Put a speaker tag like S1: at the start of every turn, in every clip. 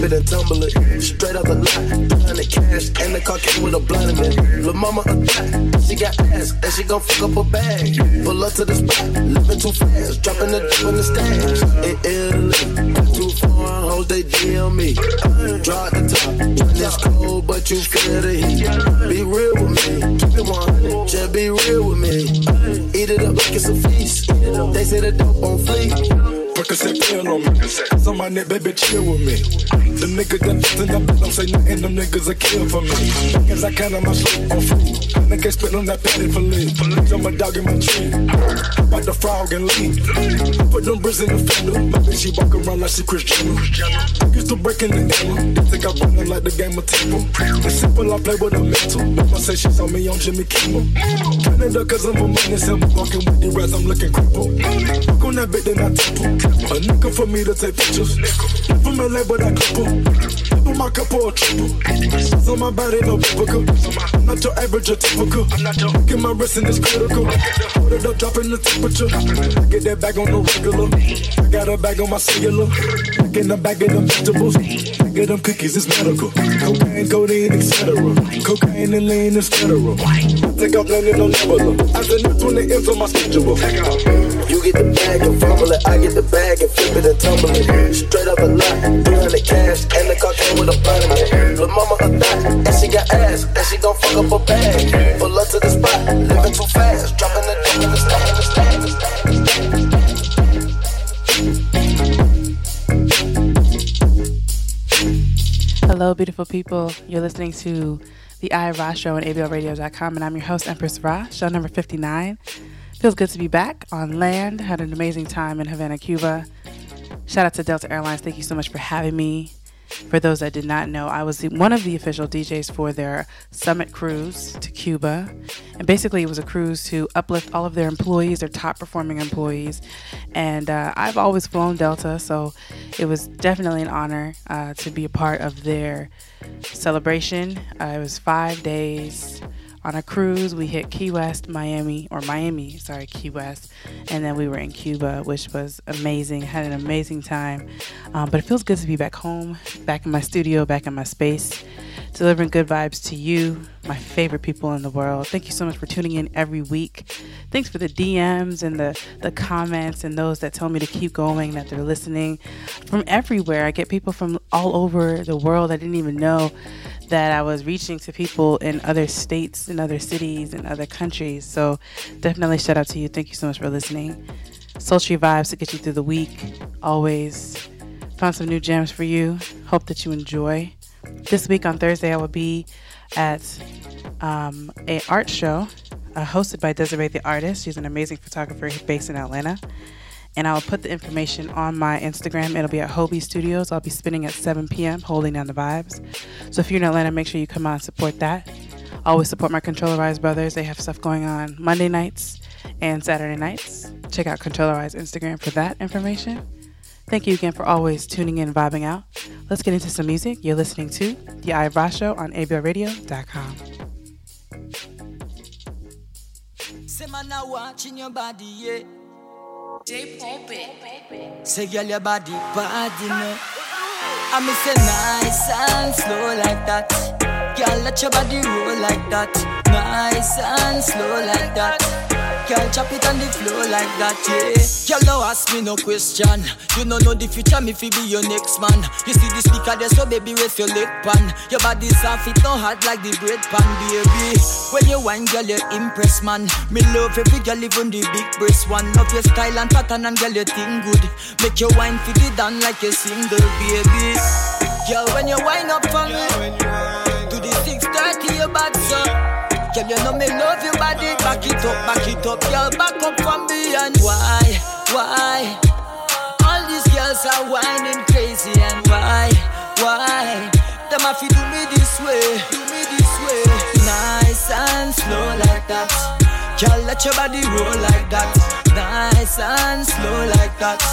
S1: Bag and tumble it. Straight out the lot, the cash, and the car came with a blind in it. Lil' mama a thot, she got ass, and she gon' fuck up a bag. Pull up to the spot, living too fast, dropping the dope in the stash. In Italy, too far, hoes they DM me. At the top, it's cold, but you feel the heat. On
S2: my neck, baby, chill with me. The nigga that listen up, don't say nothing, them niggas a kill for me. Cause I count on my shit on free. Nigga spit on that patty leave. I'm a dog in my tree. About the frog and leave. Put them bricks in the fender. My bitch, she walk around like she Cristiano. Used to break in the ammo. Think I run it like the game of tempo. It's simple, I play with a mental. Mama say she saw me on Jimmy Kimmel. Canada, cause I'm a money symbol. Walking with the rats, I'm looking crippled. Fuck on that bit, then I temple. A nigga for me to take pictures. From LA, but I couple. Put my. Size on my body, no biblical. I'm not your average or typical. Get my wrist in this critical. Hold it up, dropping the temperature. I get that bag on the regular. I got a bag on my cellular. Get the bag of them vegetables. I get them cookies, it's medical. Cocaine, codeine, etc. Cocaine and lean is federal. Take off landing on Nebula. As the next one, it ends on my schedule.
S1: You get the bag and fumble it, I get the bag and flip it and tumble it. Straight up a lot, 300 cash, and the came with a in. But mama a thot, and she got ass, and she gon' fuck up a bag. Pull up to the spot, living too fast, dropping the dope in the stand, the the
S3: stand. Hello, beautiful people. You're listening to the I Ra Show on ABLRadio.com, and I'm your host, Empress Rah, show number 59. Feels good to be back on land. Had an amazing time in Havana, Cuba. Shout out to Delta Airlines. Thank you so much for having me. For those that did not know, I was one of the official DJs for their summit cruise to Cuba. And basically, it was a cruise to uplift all of their employees, their top performing employees. And uh, I've always flown Delta, so it was definitely an honor uh, to be a part of their celebration. Uh, it was five days on a cruise. We hit Key West, Miami, or Miami, sorry, Key West, and then we were in Cuba, which was amazing. Had an amazing time. Um, but it feels good to be back home, back in my studio, back in my space, delivering good vibes to you, my favorite people in the world. Thank you so much for tuning in every week. Thanks for the DMs and the, the comments and those that tell me to keep going, that they're listening from everywhere. I get people from all over the world I didn't even know that I was reaching to people in other states, in other cities, in other countries. So definitely shout out to you. Thank you so much for listening. Sultry vibes to get you through the week. Always found some new gems for you. Hope that you enjoy. This week on Thursday, I will be at um, a art show uh, hosted by Desiree the Artist. She's an amazing photographer based in Atlanta and I'll put the information on my Instagram. It'll be at Hobie Studios. I'll be spinning at 7 p.m., holding down the vibes. So if you're in Atlanta, make sure you come out and support that. Always support my Controllerize brothers. They have stuff going on Monday nights and Saturday nights. Check out Controllerize Instagram for that information. Thank you again for always tuning in and vibing out. Let's get into some music. You're listening to The I Show on ABLRadio.com.
S4: Say man, watching your body, yeah. Say, girl, your body bad, you. I me say nice and slow like that. Girl, let your body roll like that. Nice and slow like that. Girl, chop it on the floor like that, yeah. Girl, now ask me no question. You know know the future, me fi be your next man. You see the speaker there, so baby, rest your leg pan. Your body soft, it no hard like the bread pan, baby. When you wine, girl, you impress, man. Me love every girl, even the big breast one. Love your style and pattern, and girl, you think good. Make your wine fit it down like a single, baby. Girl, when you wine up for me, Girl, you know me love your body. Back it up, back it up, girl. Back up from behind. Why, why? All these girls are whining crazy, and why, why? Them have to do me this way, do me this way. Nice and slow like that. Girl, let your body roll like that. Nice and slow like that.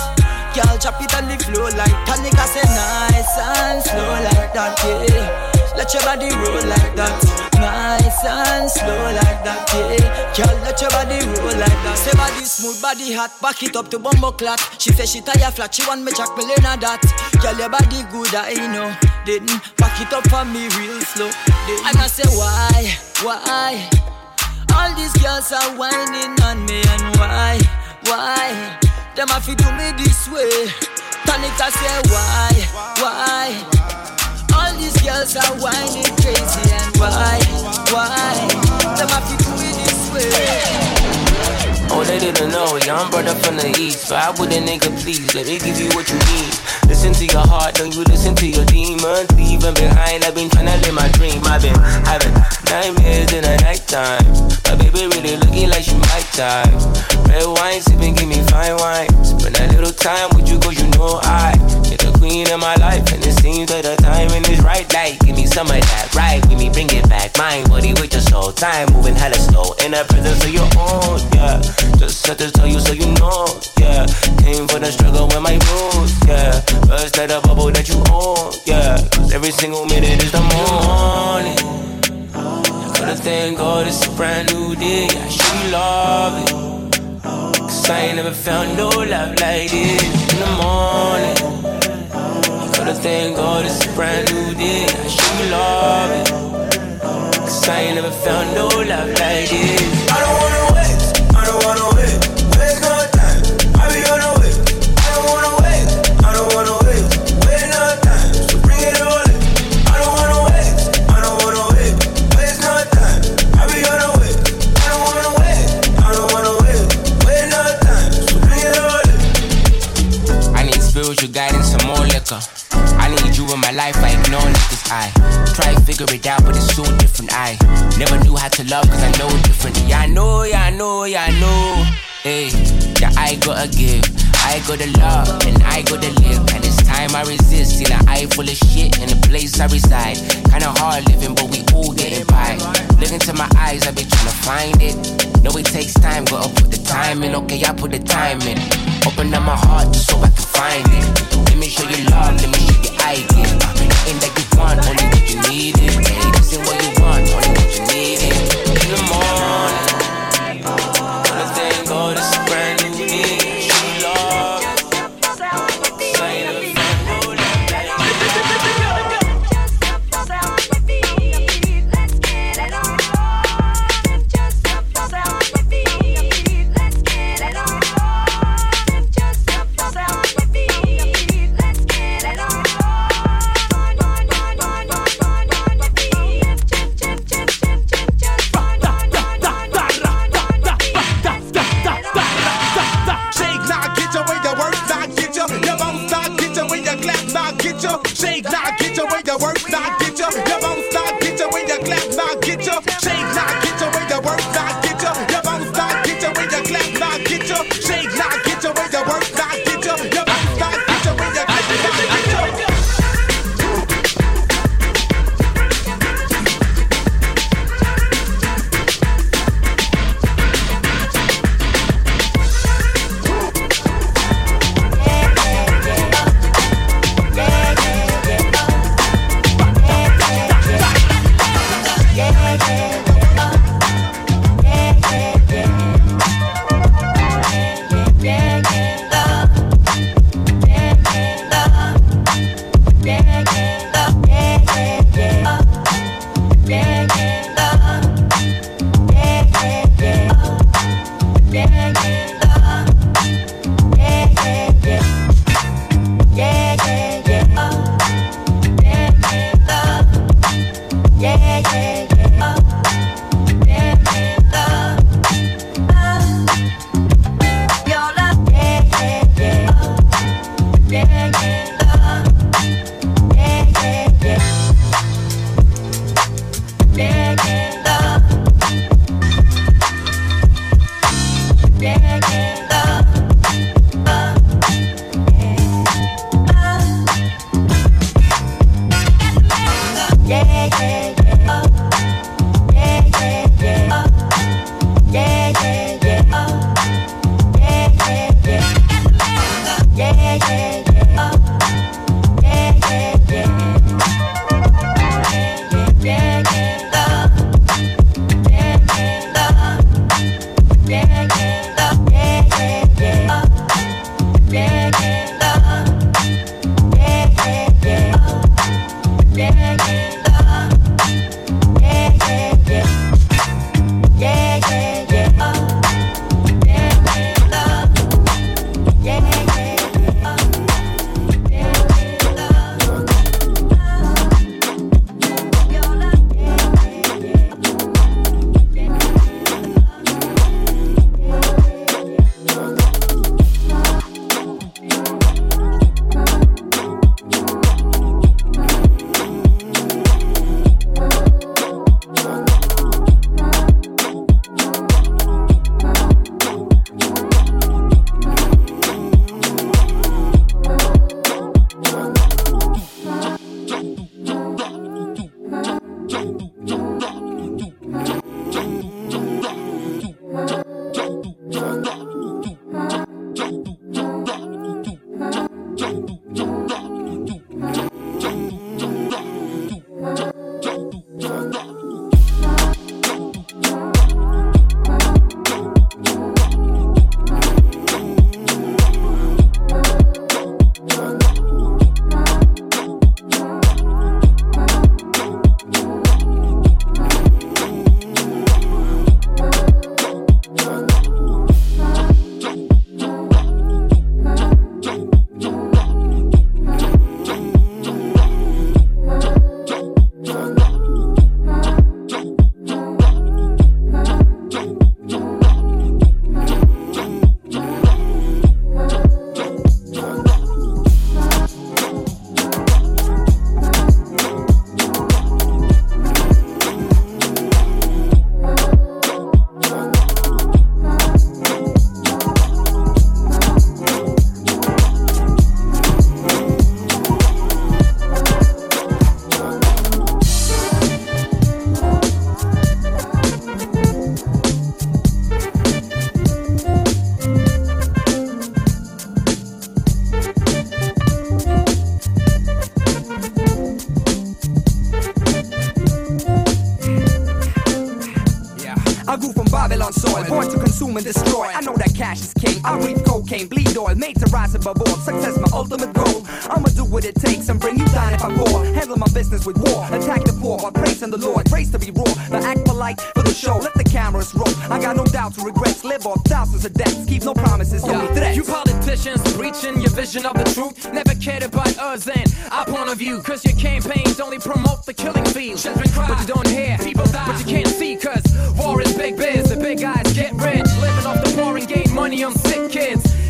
S4: Girl, chop it on the floor like that. Nigga say nice and slow like that. Yeah, let your body roll like that Nice and slow like that, yeah. Girl, let your body roll like that. Say body smooth, body hot, back it up to bumbo clock. She say she tire flat, she want me jack me learn that. Girl, your body good, I know. Didn't back it up for me real slow. Didn't. And I say why, why? All these girls are whining on me and why, why? Them have to do me this way. I say why, why? All these girls are whining crazy why, why? Them have to do it this way.
S5: Oh, they didn't know, young brother from the east. I would a nigga please, let me give you what you need. Listen to your heart, don't you listen to your demons. Leaving behind, I've been trying to live my dream. I've been having nightmares in the nighttime. My baby really looking like she might die. Red wine, sipping, give me fine wine. Spend a little time with you, cause you know I queen of my life, and it seems that the timing is right. Like, give me some of that, right? Give me, bring it back. Mind, body with your soul. Time moving hella slow. In the presence of your own, yeah. Just had to tell you so you know, yeah. Came for the struggle with my rules, yeah. First let a bubble that you own, yeah. Cause every single minute is the morning. For the thank God it's a brand new day, I should love it. Cause I ain't never found no love like this in the morning. Gotta thank God it's a brand new day. I should love it. Cause I ain't never found no love like this.
S6: I
S5: gotta give. I gotta love, and I gotta live. And it's time I resist. In an eye full of shit in the place I reside. Kinda hard living, but we all getting by. Look into my eyes, I've been trying to find it. Know it takes time, gotta put the time in. Okay, I put the time in. Open up my heart so I can find it. Let me show you love, let me show you idea. Ain't that you want, only what you need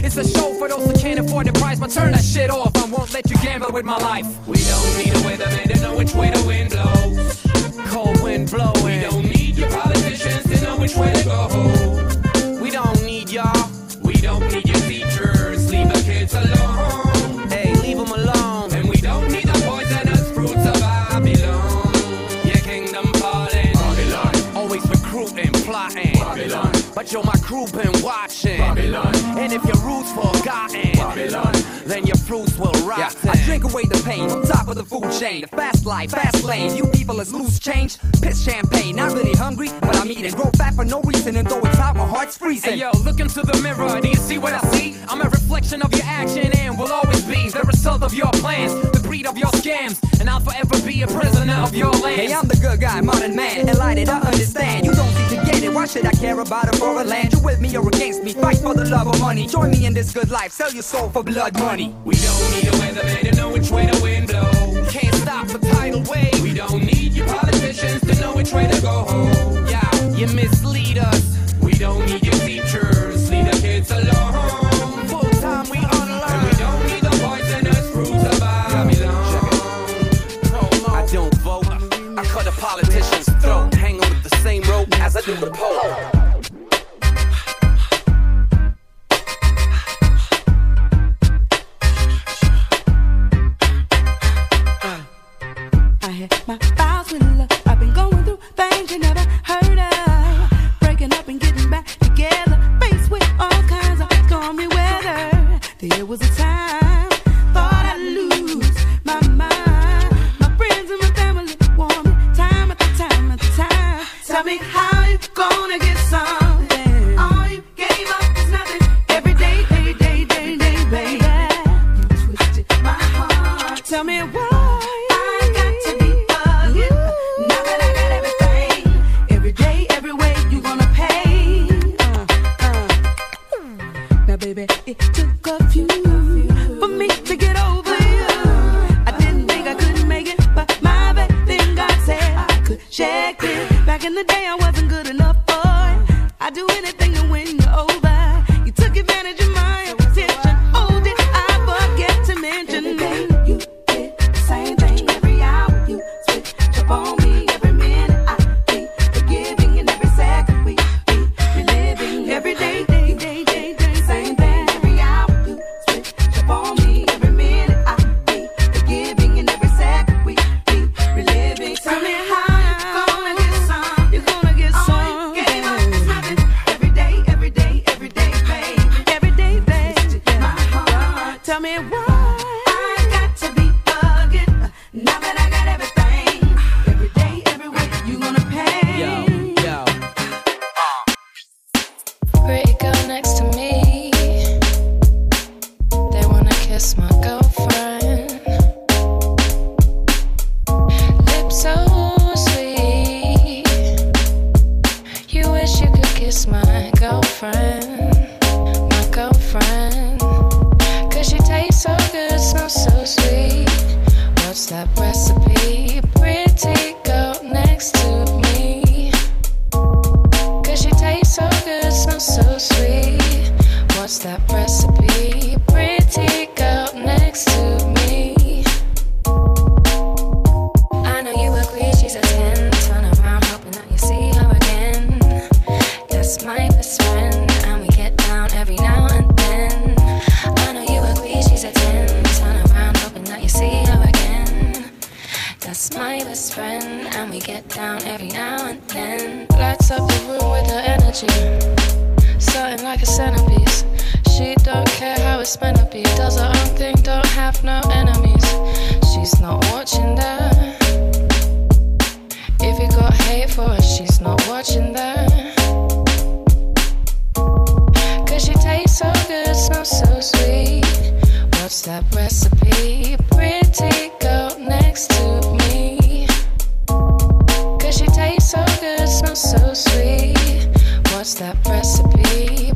S7: It's a show for those who can't afford the price. But turn that shit off. I won't let you gamble with my life. We don't need a weatherman to know which way the wind blows. Cold wind blowing. We don't need your politicians to know which way to go. You're my crew been watching. Babylon. And if your roots forgotten, Babylon. then your fruits will rot.
S8: I drink away the pain on top of the food chain. The fast life, fast lane. You people is loose change. Piss champagne. Not really hungry, but I'm eating. Grow fat for no reason, and though it's hot, my heart's freezing.
S7: Hey yo, look into the mirror. Do you see what I see? I'm a reflection of your action and will always be the result of your plans, the breed of your scams, and I'll forever be a prisoner of your land.
S8: Hey, I'm the good guy, modern man, enlightened, I understand. You don't need to get it, why should I care about a foreign land? You with me or against me? Fight for the love of money. Join me in this good life, sell your soul for blood money.
S7: We don't need a weatherman to know which way the wind blows. Can't stop the tidal wave. We don't need your politicians to know which way to go home. Yeah, you mislead us. I cut a politician's throat. Hang on with the same rope as I do the pole.
S9: up the
S10: room with her energy. Something like a centerpiece. She don't care how it's meant to be. Does her own thing, don't have no enemies. She's not watching that. If you got hate for her, she's not watching that. Cause she tastes so good, smells so sweet. What's that recipe? Pretty girl next
S11: to so sweet. What's that recipe?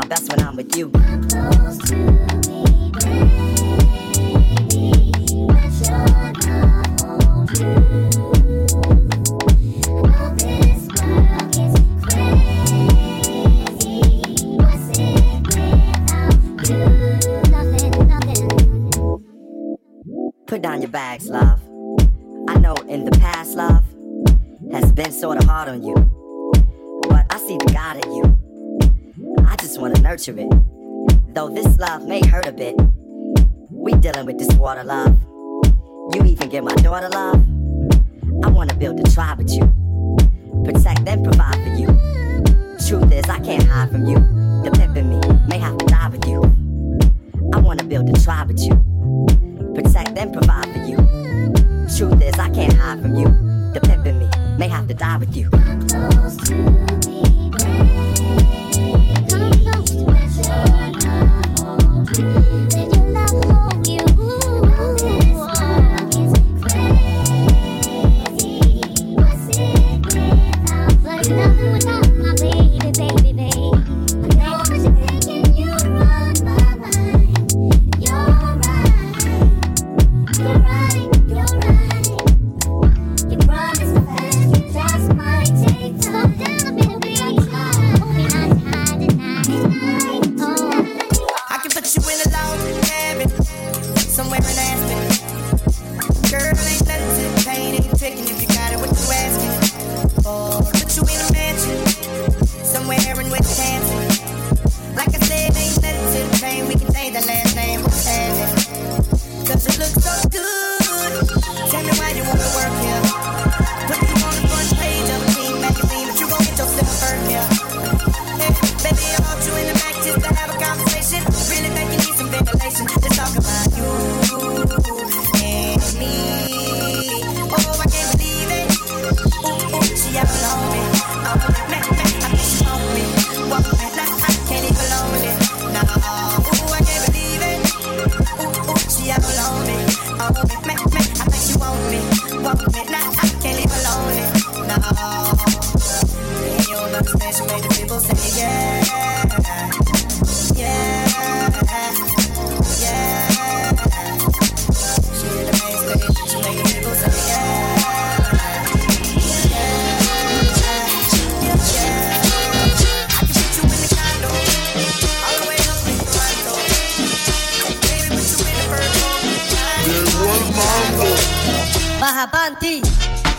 S11: my
S12: best when I'm with you. Put down your bags, love. I know in the past, love has been sort of hard on you. nurture it. Though this love may hurt a bit, we dealing with this water love. You even give my daughter love. I wanna build a tribe with you, protect and provide for you. Truth is, I can't hide from you. The pimp in me may have to die with you. I wanna build a tribe with you, protect and provide for you. Truth is, I can't hide from you. The pimp in me may have to die with you.
S13: Close to me, You.
S7: Barra Banti.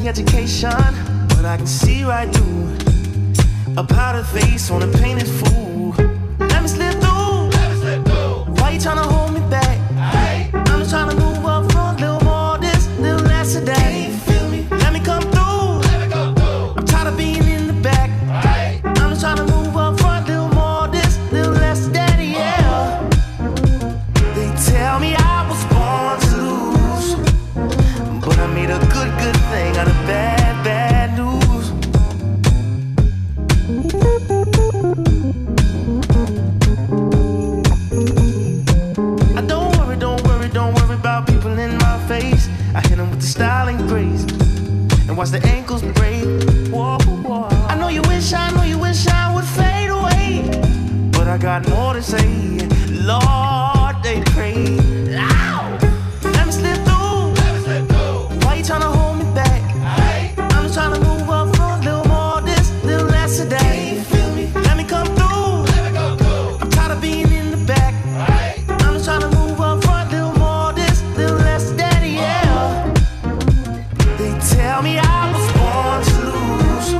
S7: fancy education, but I can see right through a powder face on a painted fool. Let me slip through. Let me slip through. Why you trying to hold me back? I, I'm just trying to move. tell me I was born to lose.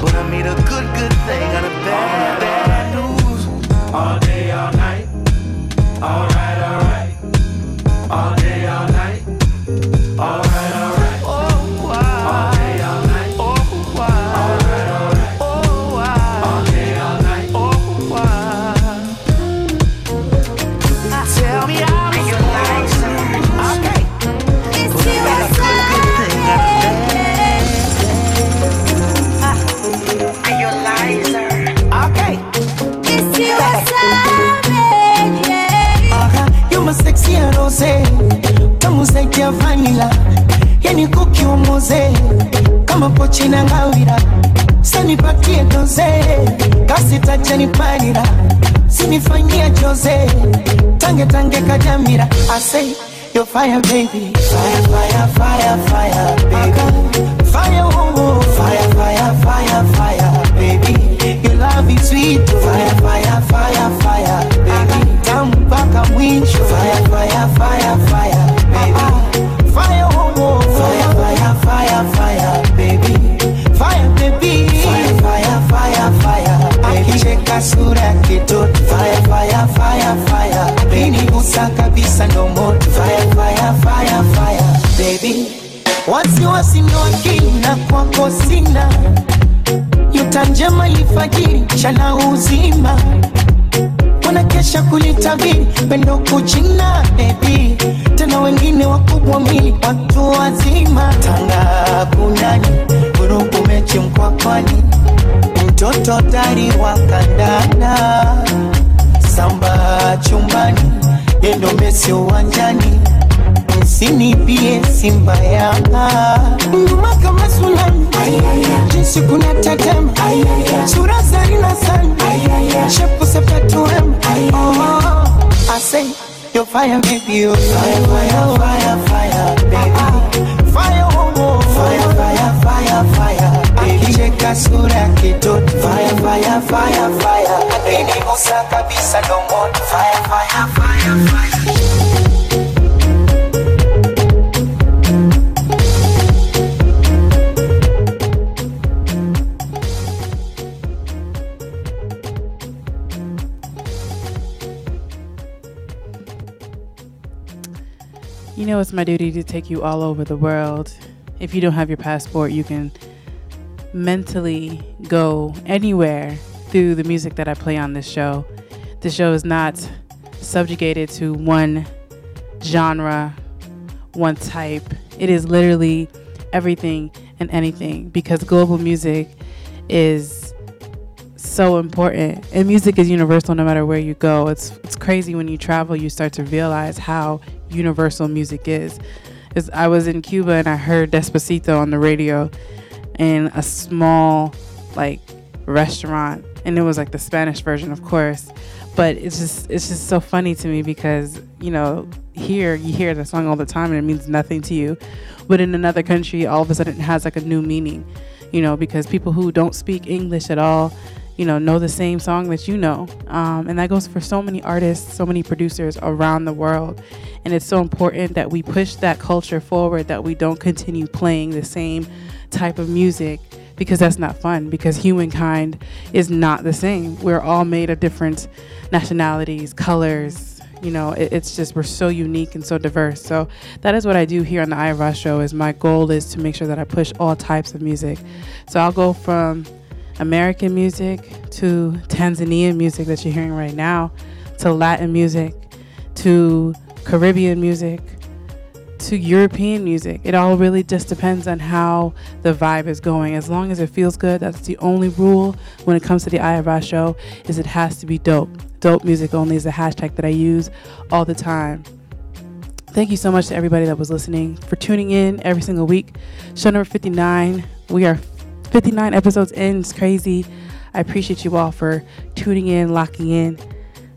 S7: But I made a good, good thing out of bad, bad news. All
S14: doze kama pochi na ngawira sanipatie doze kasitajanipalira sinifanyia joze tange tange kajamira. Ase Yo fire baby. Fire fire fire fire baby. Tamu mpaka mwisho fire oh, oh. Na sina yuta njema lifajiri chana uzima. Wanakesha kulitabiri pendo kuchina bebi tena wengine wakubwa mili watu wazima. Tanga kunani vurugu mechi mkwakwani mtoto tari wa kandana samba chumbani yendo mesi uwanjani msinipie simba ya nguma kama sulani jinsi kuna tetema. Sura zarina sana shepu sepetuem oh, oh, oh. akicheka sura kitoto. Fire kabisa fire
S3: You know, it's my duty to take you all over the world. If you don't have your passport, you can mentally go anywhere through the music that I play on this show. The show is not subjugated to one genre, one type. It is literally everything and anything because global music is so important and music is universal no matter where you go it's it's crazy when you travel you start to realize how universal music is is I was in Cuba and I heard Despacito on the radio in a small like restaurant. And it was like the Spanish version of course. But it's just it's just so funny to me because you know here you hear the song all the time and it means nothing to you. But in another country all of a sudden it has like a new meaning you know because people who don't speak English at all you know know the same song that you know. Um, and that goes for so many artists so many producers around the world. And it's so important that we push that culture forward that we don't continue playing the same type of music because that's not fun because humankind is not the same. We're all made of different nationalities colors you know it, it's just we're so unique and so diverse. So that is what i do here on the ira show is my goal is to make sure that i push all types of music. So i'll go from american music to tanzanian music that you're hearing right now to latin music to caribbean music to European music. It all really just depends on how the vibe is going. As long as it feels good, that's the only rule when it comes to the IRA show is it has to be dope. Dope music only is a hashtag that I use all the time. Thank you so much to everybody that was listening for tuning in every single week. Show number 59. We are 59 episodes in. It's crazy. I appreciate you all for tuning in, locking in.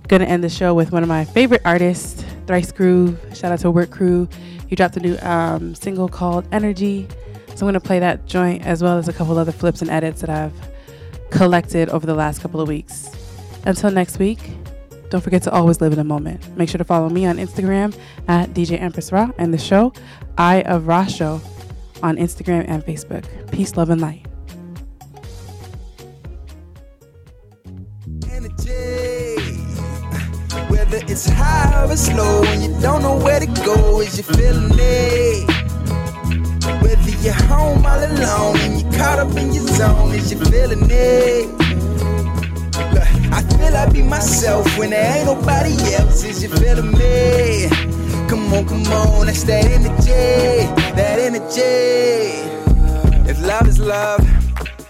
S3: Gonna end the show with one of my favorite artists, Thrice Groove. Shout out to Work Crew. He dropped a new um, single called Energy. So I'm gonna play that joint as well as a couple other flips and edits that I've collected over the last couple of weeks. Until next week, don't forget to always live in the moment. Make sure to follow me on Instagram at DJ Empress Rah and the show Eye of Rah Show on Instagram and Facebook. Peace, love, and light.
S15: Whether it's high or slow, low, and you don't know where to go, is you feeling it? Whether you're home all alone and you're caught up in your zone, is you feeling it? Look, I feel I be myself when there ain't nobody else. Is you feeling me? Come on, come on, that's that energy, that energy. If love is love,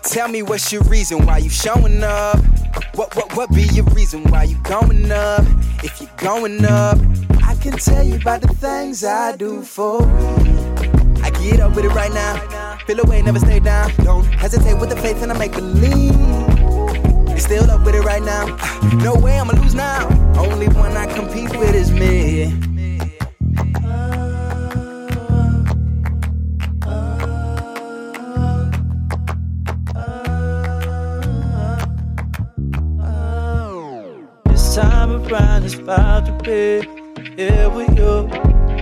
S15: tell me what's your reason why you showing up. What what what be your reason why you going up? If you're going up, I can tell you about the things I do for me. I get up with it right now. Feel away, never stay down. Don't hesitate with the faith and I make believe. It's still up with it right now. Uh, no way I'ma lose now. Only one I compete with is me.
S16: It's about to be here with you,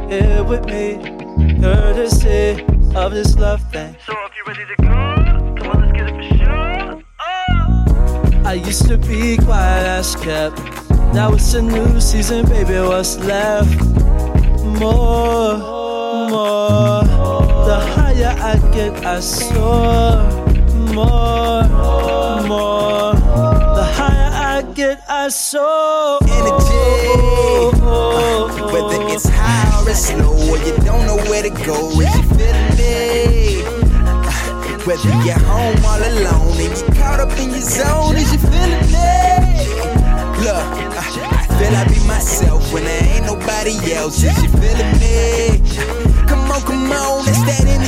S16: here with me, courtesy of this love thing. So if you're ready to go, come on, let's get it for sure. Oh. I used to be quiet as kept. Now it's a new season, baby. What's left? More, more. The higher I get, I soar. More, more. Get, I soar.
S15: Energy. Whether it's high or it's low, or you don't know where to go, is you feeling it? Whether you're home all alone and you caught up in your zone, is you feeling it? Look, I feel I be myself when there ain't nobody else. Is you feeling me? Come on, come on, it's that energy,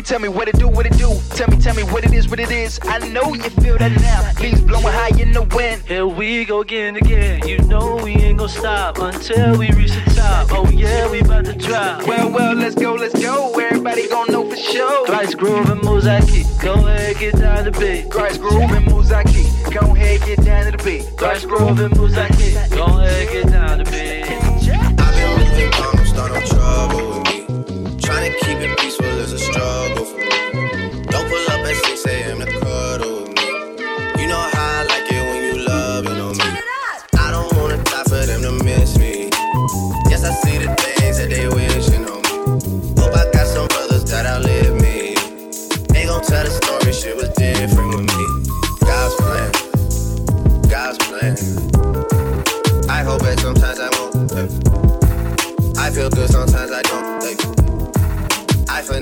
S17: me, tell me what it do, what it do. Tell me, tell me what it is, what it is. I know you feel that now. Leaves blowing high in the wind.
S16: Here we go again, again. You know we ain't gonna stop until we reach the top. Oh yeah, we about to drop.
S17: Well, well, let's go, let's go. Everybody gon' know for sure.
S16: Christ Groove and Mosaic. Go ahead, get down to the beat.
S17: Christ Groove and Mosaic. Go ahead, get down to the beat.
S16: Christ Groove and Mosaic. Go ahead, get down to the beat.
S18: I've been moving calm, don't no trouble with me. Trying to keep it peaceful is a struggle for me. Don't pull up at 6 a.m. to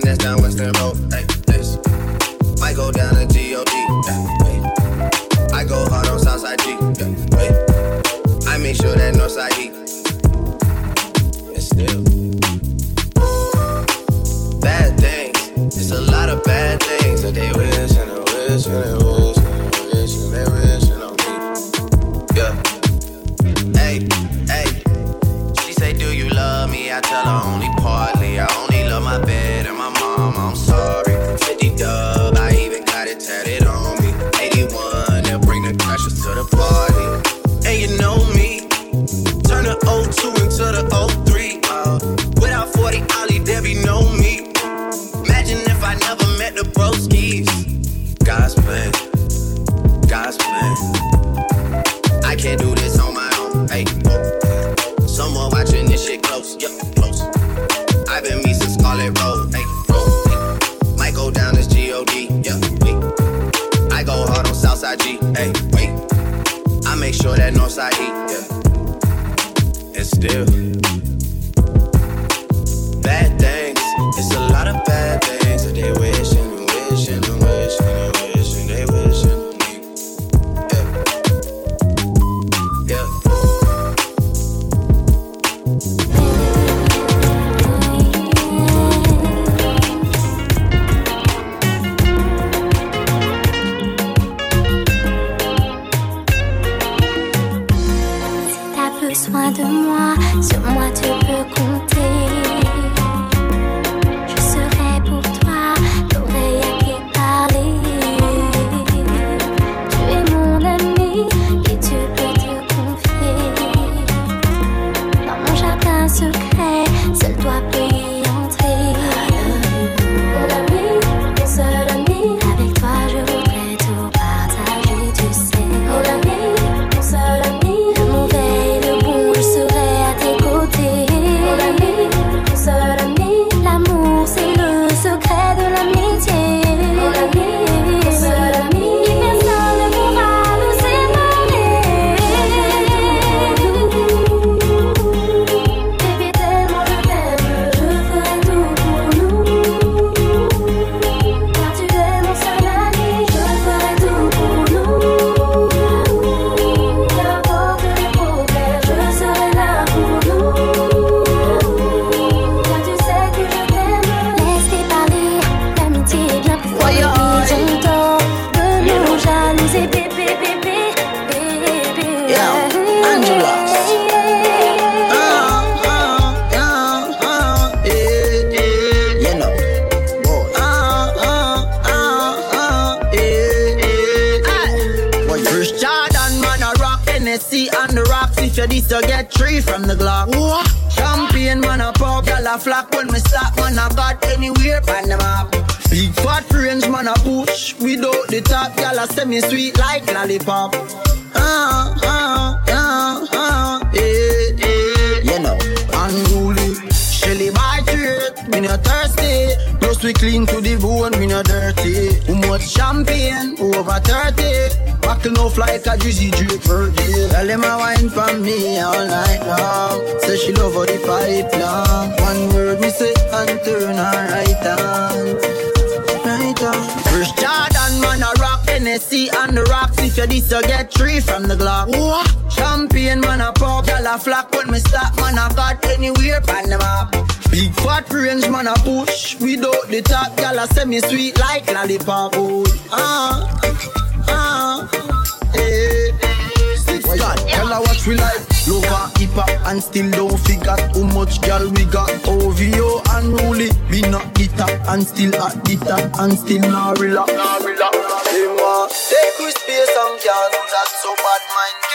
S18: Finesse down Western Road. eh, this. Go down to G-O-D. yeah. I go hard on Southside G. yeah. I make sure that Northside heat. And still. Bad things. It's a lot of bad things they a
S15: flock. When me stop, man, I got anywhere on the map. Big fat range, man, a push. Without the top, y'all a semi sweet like lollipop. Ah, ah, ah, trade, me not thirsty. Plus we clean to the bone, me not dirty. Too much champagne, Who over 30. Backing off like a juicy drip birthday. Tell him I wine for me all night long. Say she love how the pipe long. One word me say and turn her right on. Right on. First Jordan, man, a rock Hennessy on the rocks. If you this, you get three from the Glock. Champagne, man, a pop, y'all a flock. When me stop, man, I got anywhere on the map. Big fat range, man, a push. Without the top, y'all a semi sweet like lollipop. Oh, ah, ah, eh. Six God, her what we like. Love her hip hop and still don't figure how much girl we got. OVO and Ruli, we not guitar and still at guitar and still not relax. Not relax. Them want take space and can't do that so bad mind